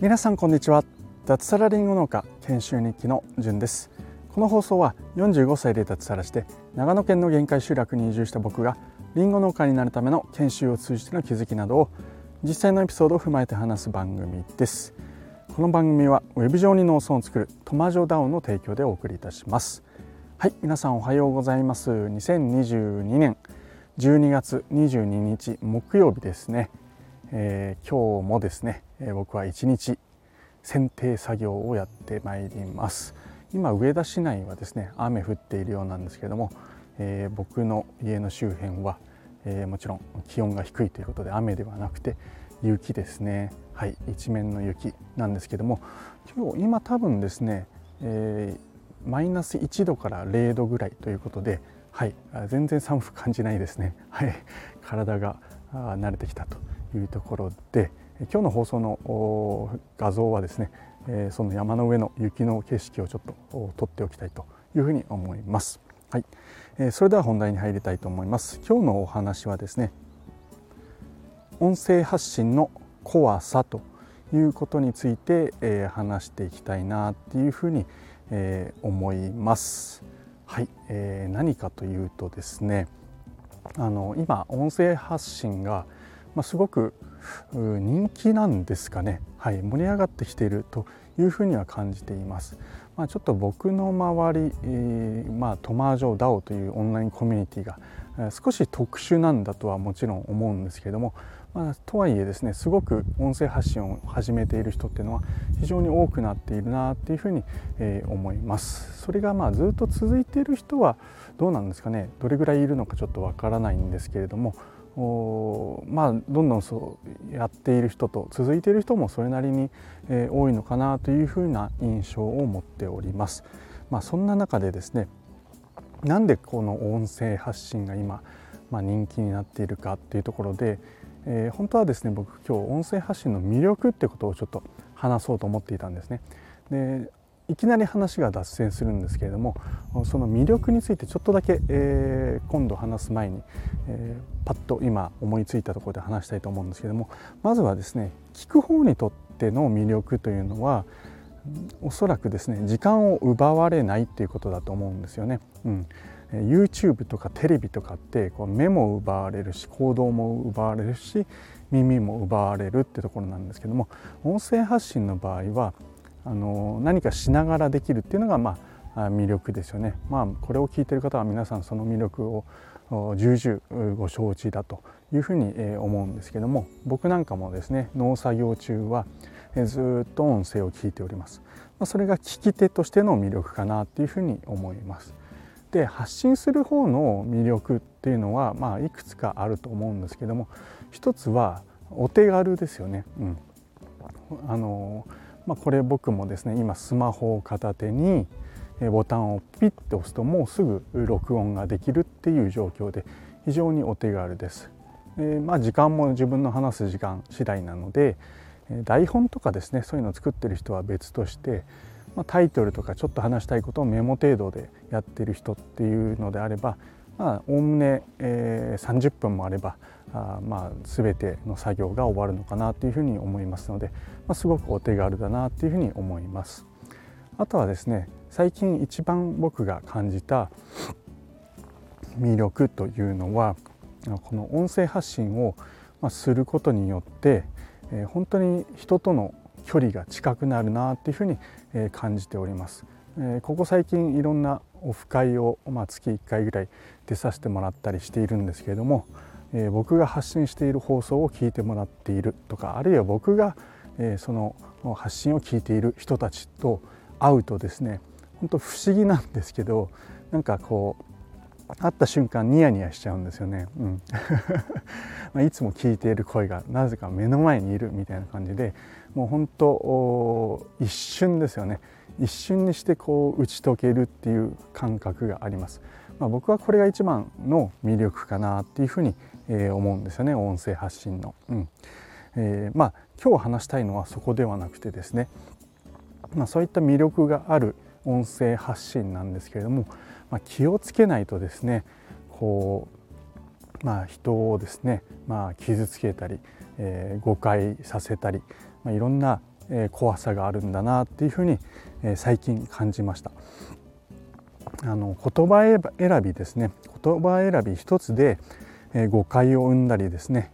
皆さんこんにちは。脱サラリンゴ農家研修日記のじゅんです。この放送は45歳で脱サラして長野県の限界集落に移住した僕がリンゴ農家になるための研修を通じての気づきなどを実際のエピソードを踏まえて話す番組です。この番組はウェブ上に農村を作るトマジョダウンの提供でお送りいたします。はい皆さんおはようございます。2022年。12月22日木曜日ですね、えー、今日もですね、え、僕は一日剪定作業をやってまいります。今上田市内はですね雨降っているようなんですけれども、えー、僕の家の周辺は、えもちろん気温が低いということで雨ではなくて雪ですね。はい一面の雪なんですけども今日今多分ですね、えマイナス1度から0度ぐらいということではい全然寒く感じないですね はい体が慣れてきたというところで今日の放送の画像はですねその山の上の雪の景色をちょっと撮っておきたいというふうに思います。はい、それでは本題に入りたいと思います。今日のお話はですね音声発信の怖さということについて話していきたいなっていうふうに思います。はい、えー、何かというとですねあの今音声発信が、まあ、すごく人気なんですかね、はい、盛り上がってきているというふうには感じています。まあ、ちょっと僕の周り、えー、まあ、トマージョ DAO というオンラインコミュニティが少し特殊なんだとはもちろん思うんですけれども、まあ、とはいえですねすごく音声発信を始めている人っていうのは非常に多くなっているなっていうふうに、えー、思います。それがまあずっと続いている人はどうなんですかね。どれぐらいいるのかちょっとわからないんですけれどもまあどんどんそうやっている人と続いている人もそれなりに、えー、多いのかなというふうな印象を持っております。まあ、そんな中でですねなんでこの音声発信が今、まあ、人気になっているかっていうところで、えー、本当はですね僕今日音声発信の魅力ってことをちょっと話そうと思っていたんですね。でいきなり話が脱線するんですけれどもその魅力についてちょっとだけ、えー、今度話す前に、えー、パッと今思いついたところで話したいと思うんですけどもまずはですね聞く方にとっての魅力というのはおそらくですね時間を奪われないっていうことだと思うんですよね。うん YouTube とかテレビとかってこう目も奪われるし行動も奪われるし耳も奪われるってところなんですけども音声発信の場合はあの何かしながらできるっていうのがまあ魅力ですよね。まあこれを聞いてる方は皆さんその魅力を重々ご承知だというふうに思うんですけども僕なんかもですね農作業中はずっと音声を聞いております。それが聞き手としての魅力かなっていうふうに思います。で発信する方の魅力っていうのは、まあ、いくつかあると思うんですけども一つはお手軽ですよね。うん、あのまあ、これ僕もですね今スマホを片手にボタンをピッと押すともうすぐ録音ができるっていう状況で非常にお手軽です。えまあ、時間も自分の話す時間次第なので台本とかですねそういうのを作ってる人は別として、まあ、タイトルとかちょっと話したいことをメモ程度でやってる人っていうのであればおおむね、えー、30分もあればあまあ全ての作業が終わるのかなというふうに思いますので、まあ、すごくお手軽だなというふうに思います。あとはですね最近一番僕が感じた魅力というのはこの音声発信をすることによって本当に人との距離が近くなるなっていうふうに感じております。ここ最近いろんなオフ会を、まあ、月1回ぐらい出させてもらったりしているんですけれども、えー、僕が発信している放送を聞いてもらっているとかあるいは僕が、えー、その発信を聞いている人たちと会うとですね本当不思議なんですけどなんかこう会った瞬間ニヤニヤしちゃうんですよね、うん。ま、いつも聞いている声がなぜか目の前にいるみたいな感じでもう本当一瞬ですよね。一瞬にしてこう打ち解けるっていう感覚があります、まあ、僕はこれが一番の魅力かなっていうふうに思うんですよね。音声発信の。うん。えー、まあ今日話したいのはそこではなくてですね、まあ、そういった魅力がある音声発信なんですけれども、まあ、気をつけないとですねこまあ、人をですね、まあ、傷つけたり、えー、誤解させたり、まあ、いろんな、怖さがあるんだなっていうふうに、最近感じました。あの言葉選びですね言葉選び一つで、誤解を生んだりですね、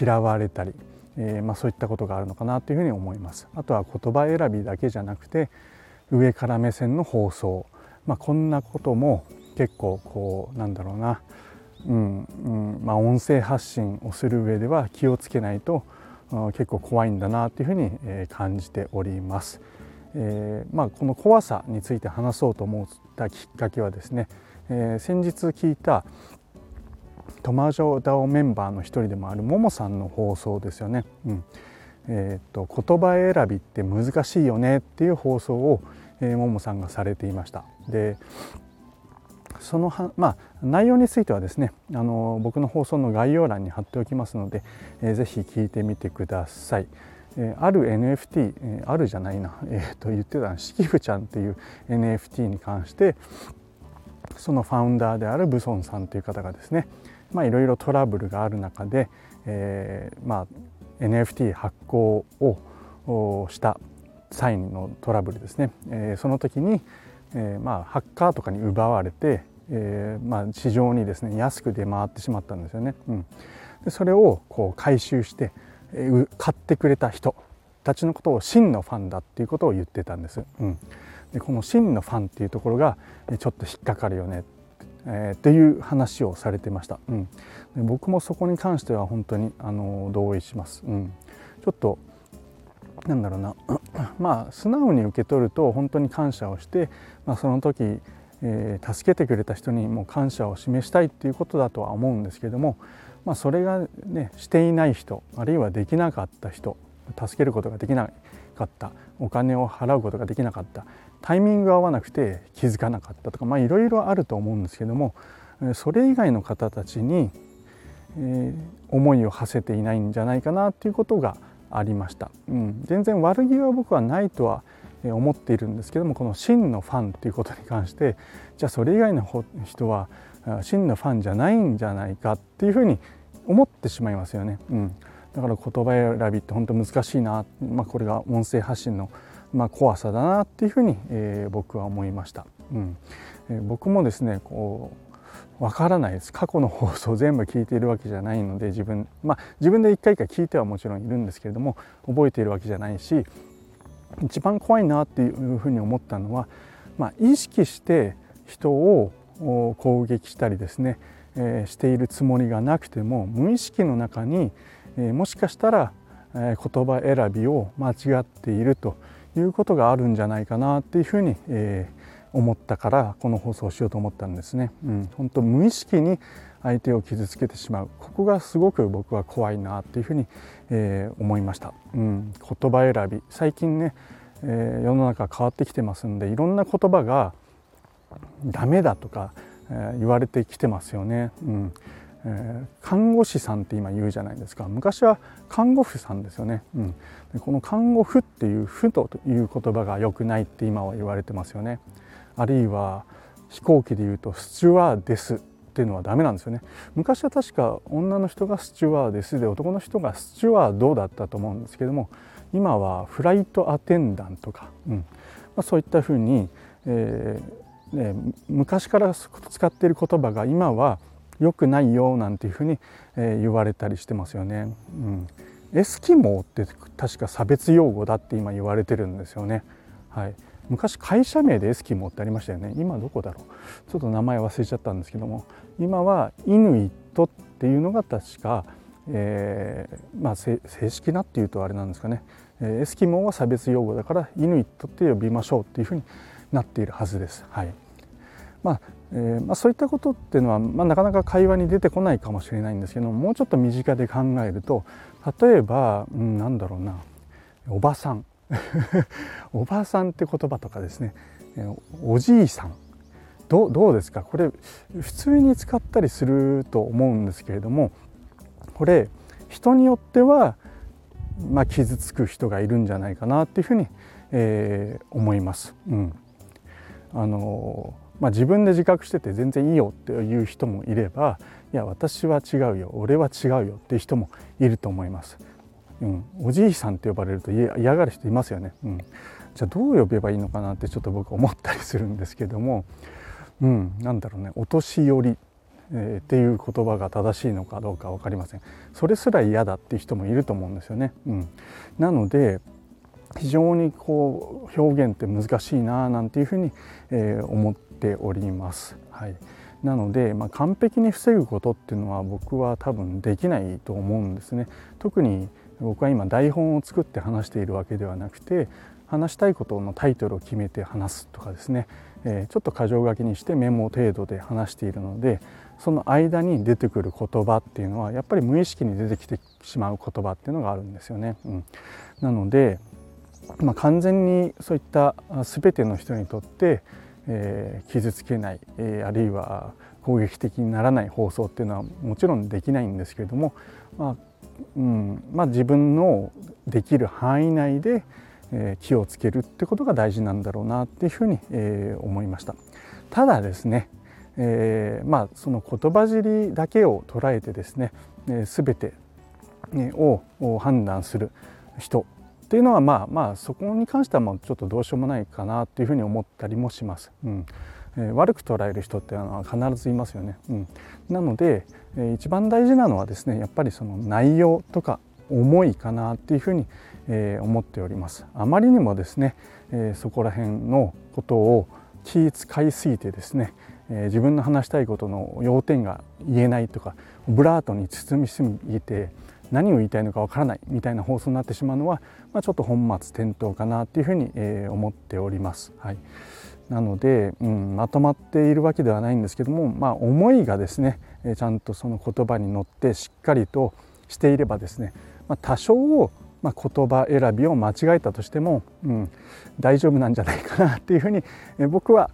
嫌われたり、えまあ、そういったことがあるのかなというふうに思います。あとは言葉選びだけじゃなくて上から目線の放送、まあ、こんなことも結構こうなんだろうな、うんうんまあ、音声発信をする上では気をつけないと結構怖いんだなというふうに感じております。えーまあ、この怖さについて話そうと思ったきっかけはですね、えー、先日聞いたトマジョダオメンバーの一人でもあるももさんの放送ですよね。うんえーと、言葉選びって難しいよねっていう放送を、えー、ももさんがされていました。でそのは、まあ、内容についてはですねあの僕の放送の概要欄に貼っておきますので、えー、ぜひ聞いてみてください。えー、ある NFT、えー、あるじゃないな、えー、と言ってたのしきふちゃんっていう NFT に関してそのファウンダーであるブソンさんという方がですねいろいろトラブルがある中で、えー、まあ NFT 発行をした際のトラブルですね、えー、その時に、えー、まあハッカーとかに奪われて、えー、まあ市場にですね安く出回ってしまったんですよね。うん、でそれをこう回収して、えー、買ってくれた人たちのことを真のファンだっていうことを言ってたんです。うん、でこの真のファンっていうところがちょっと引っかかるよね。えー、っていう話をされてました、うん、で僕もそこに関しては本当にあの同意します、うん、ちょっとなんだろうな。まあ素直に受け取ると本当に感謝をして、まあ、その時、えー、助けてくれた人にも感謝を示したいっていうことだとは思うんですけども、まあ、それがねしていない人あるいはできなかった人助けることができなかったお金を払うことができなかったタイミングが合わなくて気づかなかったとかいろいろあると思うんですけどもそれ以外の方たちに、えー、思いを馳せていないんじゃないかなっていうことがありました、うん、全然悪気は僕はないとは思っているんですけどもこの真のファンということに関してじゃあそれ以外の人は真のファンじゃないんじゃないかっていうふうに思ってしまいますよね。うん、だから言葉選びって本当難しいな、まあ、これが音声発信のまあ、怖さだなっていうふうに、えー、僕は思いました。うんえー、僕もですねこうわからないです過去の放送全部聞いているわけじゃないので自分まあ自分で一回一回聞いてはもちろんいるんですけれども覚えているわけじゃないし一番怖いなっていうふうに思ったのは、まあ、意識して人を攻撃したりですね、えー、しているつもりがなくても無意識の中に、えー、もしかしたら、え、言葉選びを間違っているということがあるんじゃないかなっていうふうに、え、思ったからこの放送をしようと思ったんですね。うん、本当無意識に相手を傷つけてしまう。ここがすごく僕は怖いなっていうふうに、えー、思いました、うん、言葉選び。最近ね、えー、世の中変わってきてますんでいろんな言葉がダメだとか、えー、言われてきてますよね、うん。えー、看護師さんって今言うじゃないですか。昔は看護婦さんですよね、うん、でこの看護婦っていう「婦」という言葉が良くないって今は言われてますよね。あるいは飛行機で言うとスチュワーデス。っていうのはダメなんですよね。昔は確か女の人がスチュワーデスで男の人がスチュワードだったと思うんですけども今はフライトアテンダントか、うん。まあ、そういったふうに、えーね、昔から使っている言葉が今は良くないよなんていうふうに、えー、言われたりしてますよね。うん、エスキモーって確か差別用語だって今言われてるんですよね。はい、昔会社名でエスキモってありましたよね。今どこだろう。ちょっと名前忘れちゃったんですけども、今はイヌイットっていうのが確か、えー、まあ正式なっていうとあれなんですかね。エスキモは差別用語だからイヌイットって呼びましょうっていうふうになっているはずです。はい。まあえー、まあ、そういったことっていうのは、まあ、なかなか会話に出てこないかもしれないんですけどもうちょっと身近で考えると例えば、うん、なんだろうなおばさん おばさんって言葉とかですねおじいさんどうどうですか？これ普通に使ったりすると思うんですけれどもこれ人によっては、まあ、傷つく人がいるんじゃないかなっていうふうに、えー、思います。うん、あのまあ、自分で自覚してて全然いいよっていう人もいればいや私は違うよ俺は違うよっていう人もいると思います。うん、おじいさんって呼ばれると嫌がる人いますよね、うん、じゃあどう呼べばいいのかなってちょっと僕思ったりするんですけども、うん、なんだろうね。お年寄り、えー、っていう言葉が正しいのかどうか分かりません。それすら嫌だっていう人もいると思うんですよね、うん、なので非常にこう表現って難しいななんていうふうに、えー、思っております。はい、なので、まあ、完璧に防ぐことっていうのは僕は多分できないと思うんですね。特に僕は今台本を作って話しているわけではなくて話したいことのタイトルを決めて話すとかですね、え、ちょっと箇条書きにしてメモ程度で話しているのでその間に出てくる言葉っていうのはやっぱり無意識に出てきてしまう言葉っていうのがあるんですよね。うん、なのでまあ、完全にそういった全ての人にとって、えー、傷つけない、えー、あるいは攻撃的にならない放送っていうのはもちろんできないんですけれども、まあうんまあ、自分のできる範囲内で、え、気をつけるってことが大事なんだろうなっていうふうに、え、思いました。ただですね、えー、まあその言葉尻だけを捉えてですね、えー、全てを判断する人っていうのはまあまあそこに関してはもうちょっとどうしようもないかなっていうふうに思ったりもします。うんえ、悪く捉える人っていうのは必ずいますよね。うん、なので、えー、一番大事なのはですねやっぱりその内容とか思いかなっていうふうに、え、思っております。あまりにもですね、え、そこら辺のことを気使いすぎてですね、え、自分の話したいことの要点が言えないとかブラートに包みすぎて何を言いたいのかわからないみたいな放送になってしまうのは、まあ、ちょっと本末転倒かなっていうふうに、え、思っております。はい、なので、うん、まとまっているわけではないんですけども、まあ、思いがですね、ちゃんとその言葉に乗ってしっかりとしていればですね、まあ、多少まあ、言葉選びを間違えたとしても、うん、大丈夫なんじゃないかなっていうふうに、僕は、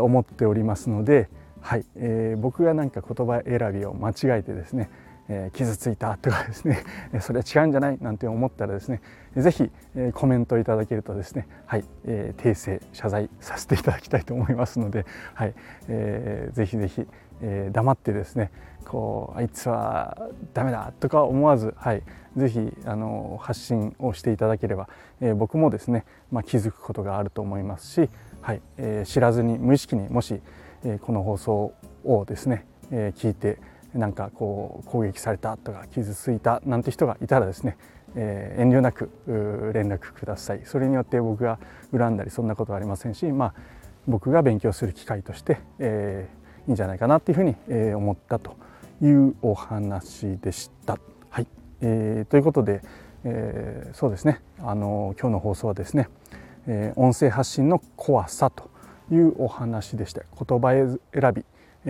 思っておりますので、はいえー、僕が何か言葉選びを間違えてですねえー、傷ついたとかですね それは違うんじゃないなんて思ったらですね是非、えー、コメントいただけるとですねはい、えー、訂正謝罪させていただきたいと思いますのではい、えー、ぜひぜひ、えー、黙ってですねこうあいつはダメだとか思わずはいぜひあの発信をしていただければ、えー、僕もですね、まあ、気づくことがあると思いますし、はいえー、知らずに無意識にもし、えー、この放送をですね、えー、聞いてなんかこう攻撃されたとか傷ついたなんて人がいたらですね、えー、遠慮なく連絡ください。それによって僕が恨んだりそんなことはありませんし、まあ、僕が勉強する機会として、えー、いいんじゃないかなっていうふうに、えー、思ったというお話でした。はい。えー、ということで、えー、そうですね。あの今日の放送はですね、えー、音声発信の怖さというお話でして言葉選び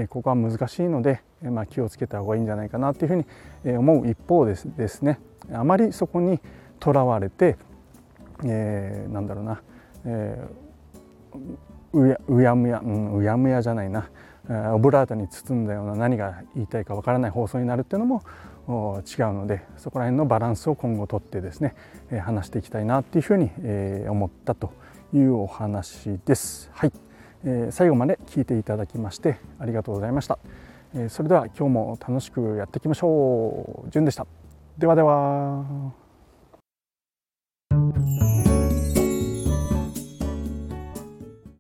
ここは難しいので、まあ、気をつけた方がいいんじゃないかなというふうに思う一方ですですねあまりそこにとらわれて、えー、なんだろうな、えー、うやうやむや、うん、うやむやじゃないなオブラートに包んだような何が言いたいかわからない放送になるっていうのも違うのでそこら辺のバランスを今後とってですね話していきたいなっていうふうに思ったというお話です。はいえ最後まで聞いていただきましてありがとうございました、えそれでは今日も楽しくやっていきましょう。じゅんでした。ではでは。